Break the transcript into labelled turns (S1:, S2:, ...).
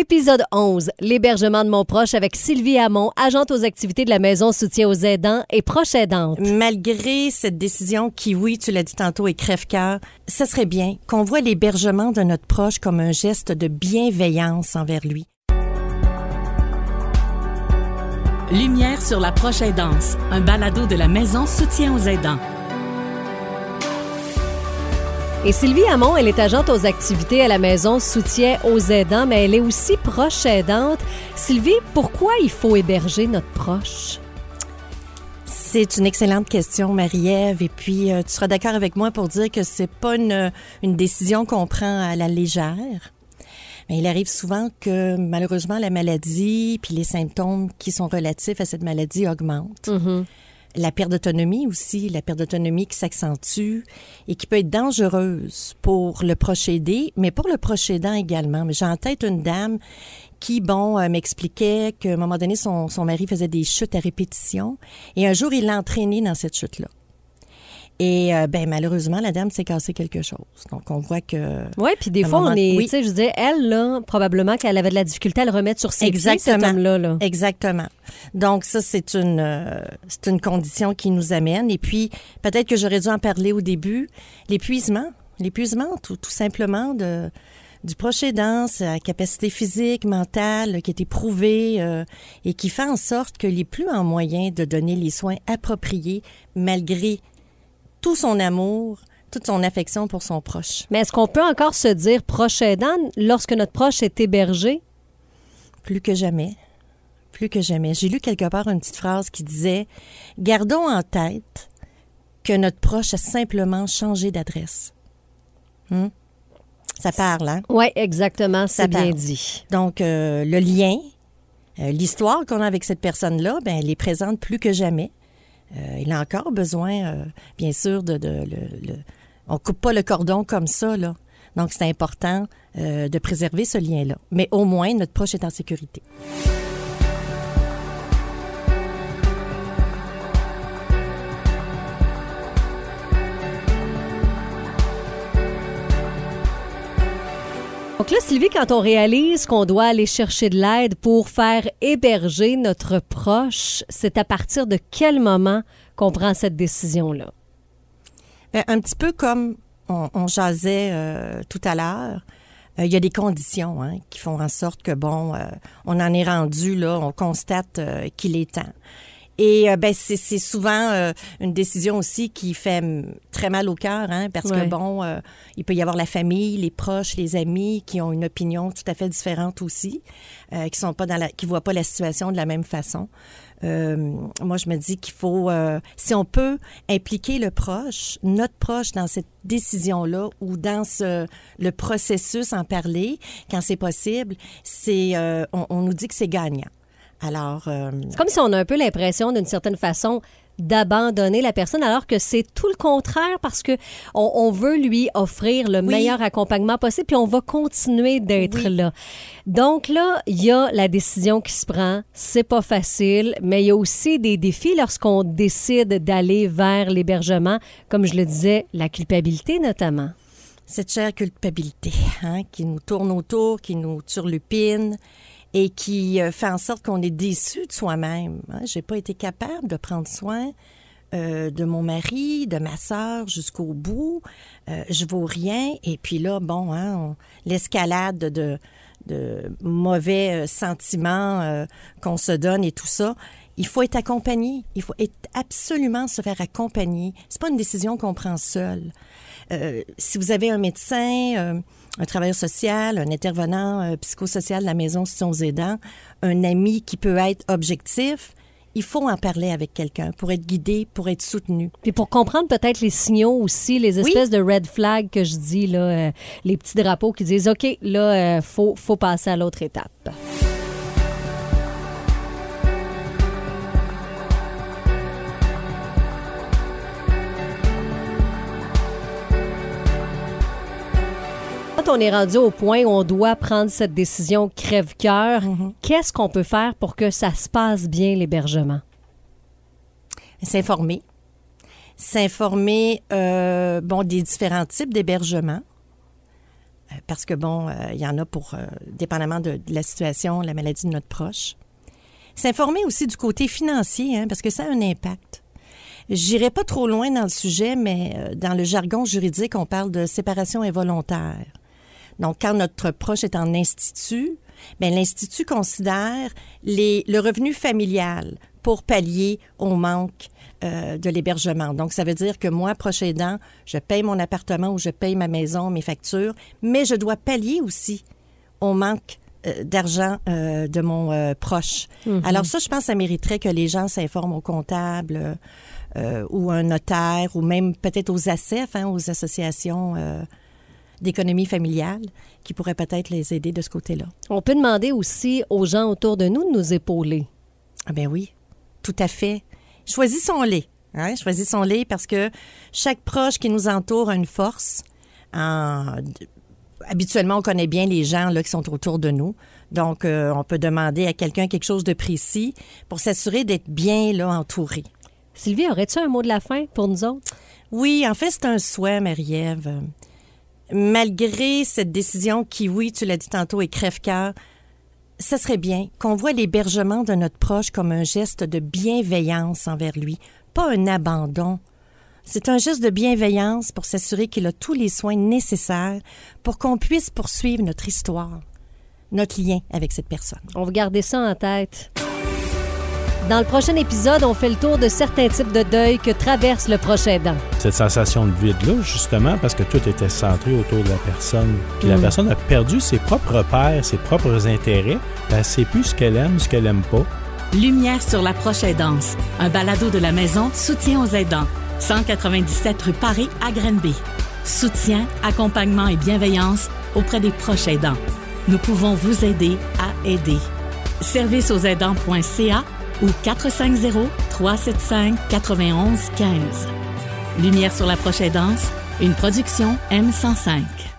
S1: Épisode 11, l'hébergement de mon proche avec Sylvie Hamon, agente aux activités de la Maison Soutien aux aidants et proche aidante.
S2: Malgré cette décision qui, oui, tu l'as dit tantôt, est crève-cœur, ce serait bien qu'on voit l'hébergement de notre proche comme un geste de bienveillance envers lui.
S3: Lumière sur la proche aidance, un balado de la Maison Soutien aux aidants.
S1: Et Sylvie Hamon, elle est agente aux activités à la maison soutien aux aidants, mais elle est aussi proche aidante. Sylvie, pourquoi il faut héberger notre proche?
S2: C'est une excellente question, Marie-Ève. Et puis, euh, tu seras d'accord avec moi pour dire que c'est pas une, une décision qu'on prend à la légère. Mais il arrive souvent que malheureusement la maladie puis les symptômes qui sont relatifs à cette maladie augmentent. La perte d'autonomie aussi, la perte d'autonomie qui s'accentue et qui peut être dangereuse pour le proche aidé, mais pour le proche aidant également. J'ai en tête une dame qui, bon, euh, m'expliquait qu'à un moment donné, son, son mari faisait des chutes à répétition et un jour, il l'a entraîné dans cette chute-là. Et euh, ben malheureusement, la dame s'est cassé quelque chose. Donc on voit que
S1: Oui, puis des fois,
S2: moment-
S1: on est.
S2: oui.
S1: Tu sais, je disais, elle, là, probablement qu'elle avait de la difficulté à le remettre sur ses pieds, cet
S2: Exactement.
S1: homme-là. Là.
S2: Exactement. Donc ça, c'est une, euh, c'est une condition qui nous amène. Et puis, peut-être que j'aurais dû en parler au début. L'épuisement. L'épuisement, tout, tout simplement, de, du proche aidant, sa capacité physique, mentale, qui est éprouvée euh, et qui fait en sorte qu'il n'est plus en moyen de donner les soins appropriés malgré tout son amour, toute son affection pour son proche.
S1: Mais est-ce qu'on peut encore se dire proche aidant lorsque notre proche est hébergé?
S2: Plus que jamais. Plus que jamais. J'ai lu quelque part une petite phrase qui disait Gardons en tête que notre proche a simplement changé d'adresse. Hmm? Ça parle, hein?
S1: Oui, exactement,
S2: Ça
S1: c'est bien
S2: parle.
S1: dit.
S2: Donc, euh, le lien, euh, l'histoire qu'on a avec cette personne-là, ben, elle est présente plus que jamais. Euh, il a encore besoin, euh, bien sûr, de... de le, le- on coupe pas le cordon comme ça, là. Donc, c'est important euh, de préserver ce lien-là. Mais au moins, notre proche est en sécurité.
S1: Donc là, Sylvie, quand on réalise qu'on doit aller chercher de l'aide pour faire héberger notre proche, c'est à partir de quel moment qu'on prend cette décision-là?
S2: Ben, un petit peu comme on, jasait euh, tout à l'heure, euh, il y a des conditions hein, qui font en sorte que, bon, euh, on en est rendu, là, on constate qu'il est temps. Et euh, ben, c'est c'est souvent euh, une décision aussi qui fait très mal au cœur, hein, parce
S1: Ouais.
S2: que, bon, euh, il peut y avoir la famille, les proches, les amis qui ont une opinion tout à fait différente aussi, euh, qui sont pas dans la, qui voient pas la situation de la même façon. Euh, moi, je me dis qu'il faut, euh, si on peut impliquer le proche, notre proche dans cette décision-là ou dans ce, le processus, en parler quand c'est possible, c'est, euh, on, on nous dit que c'est gagnant. Alors, euh,
S1: C'est comme si on a un peu l'impression, d'une certaine façon, d'abandonner la personne, alors que c'est tout le contraire parce que on, on veut lui offrir le
S2: Oui.
S1: meilleur accompagnement possible, puis on va continuer d'être
S2: Oui.
S1: là. Donc là, il y a la décision qui se prend. C'est pas facile, mais il y a aussi des défis lorsqu'on décide d'aller vers l'hébergement, comme je le disais, la culpabilité notamment.
S2: cette chère culpabilité hein, qui nous tourne autour, qui nous turlupine et qui euh, fait en sorte qu'on est déçu de soi-même. Hein. J'ai pas été capable de prendre soin euh, de mon mari, de ma sœur jusqu'au bout. Euh, je vaux rien. Et puis là, bon, hein, l'escalade de, de mauvais sentiments qu'on se donne et tout ça. Il faut être accompagné. Il faut être absolument se faire accompagner. C'est pas une décision qu'on prend seul. Euh, si vous avez un médecin, un travailleur social, un intervenant euh, psychosocial de la maison Soutien aux aidants, un ami qui peut être objectif, il faut en parler avec quelqu'un pour être guidé, pour être soutenu.
S1: Puis pour comprendre peut-être les signaux aussi, les
S2: Oui.
S1: espèces de red flags que je dis, là, euh, les petits drapeaux qui disent, OK, là, euh, faut, faut passer à l'autre étape. Quand on est rendu au point où on doit prendre cette décision crève-cœur, qu'est-ce qu'on peut faire pour que ça se passe bien, l'hébergement?
S2: S'informer. S'informer, euh, bon, des différents types d'hébergements. Euh, Parce que, bon, euh, il y en a pour, euh, dépendamment de, de la situation, la maladie de notre proche. S'informer aussi du côté financier, hein, parce que ça a un impact. J'irai pas trop loin dans le sujet, mais dans le jargon juridique, on parle de séparation involontaire. Donc, quand notre proche est en institut, ben, l'institut considère les, le revenu familial pour pallier au manque euh, de l'hébergement. Donc, ça veut dire que moi, proche aidant, je paye mon appartement ou je paye ma maison, mes factures, mais je dois pallier aussi au manque euh, d'argent euh, de mon proche. Alors ça, je pense que ça mériterait que les gens s'informent au comptable ou un notaire ou même peut-être aux ACF, hein, aux associations d'économie familiale, qui pourraient peut-être les aider de ce côté-là.
S1: On peut demander aussi aux gens autour de nous de nous épauler.
S2: Ah ben oui, tout à fait. Choisissons-les. Hein? Choisissons-les parce que chaque proche qui nous entoure a une force. En- Habituellement, on connaît bien les gens là, qui sont autour de nous. Donc, euh, on peut demander à quelqu'un quelque chose de précis pour s'assurer d'être bien là, entouré.
S1: Sylvie, aurais-tu un mot de la fin pour nous autres?
S2: Oui, en fait, c'est un souhait, Marie-Ève. Malgré cette décision qui, oui, tu l'as dit tantôt, est crève-cœur, ça serait bien qu'on voit l'hébergement de notre proche comme un geste de bienveillance envers lui, pas un abandon. C'est un geste de bienveillance pour s'assurer qu'il a tous les soins nécessaires pour qu'on puisse poursuivre notre histoire, notre lien avec cette personne.
S1: On va garder ça en tête. Dans le prochain épisode, on fait le tour de certains types de deuil que traverse le proche aidant.
S4: Cette sensation de vide-là, justement, parce que tout était centré autour de la personne. Puis la
S1: Mm.
S4: personne a perdu ses propres repères, ses propres intérêts. Elle ne sait plus ce qu'elle aime, ce qu'elle aime pas.
S3: Lumière sur la proche aidance, un balado de la maison Soutien aux aidants, 197 rue Paris à Grenby. Soutien, accompagnement et bienveillance auprès des proches aidants. Nous pouvons vous aider à aider. Service aux aidants.ca ou 450 375 91 15. Lumière sur la proche aidance, une production M105.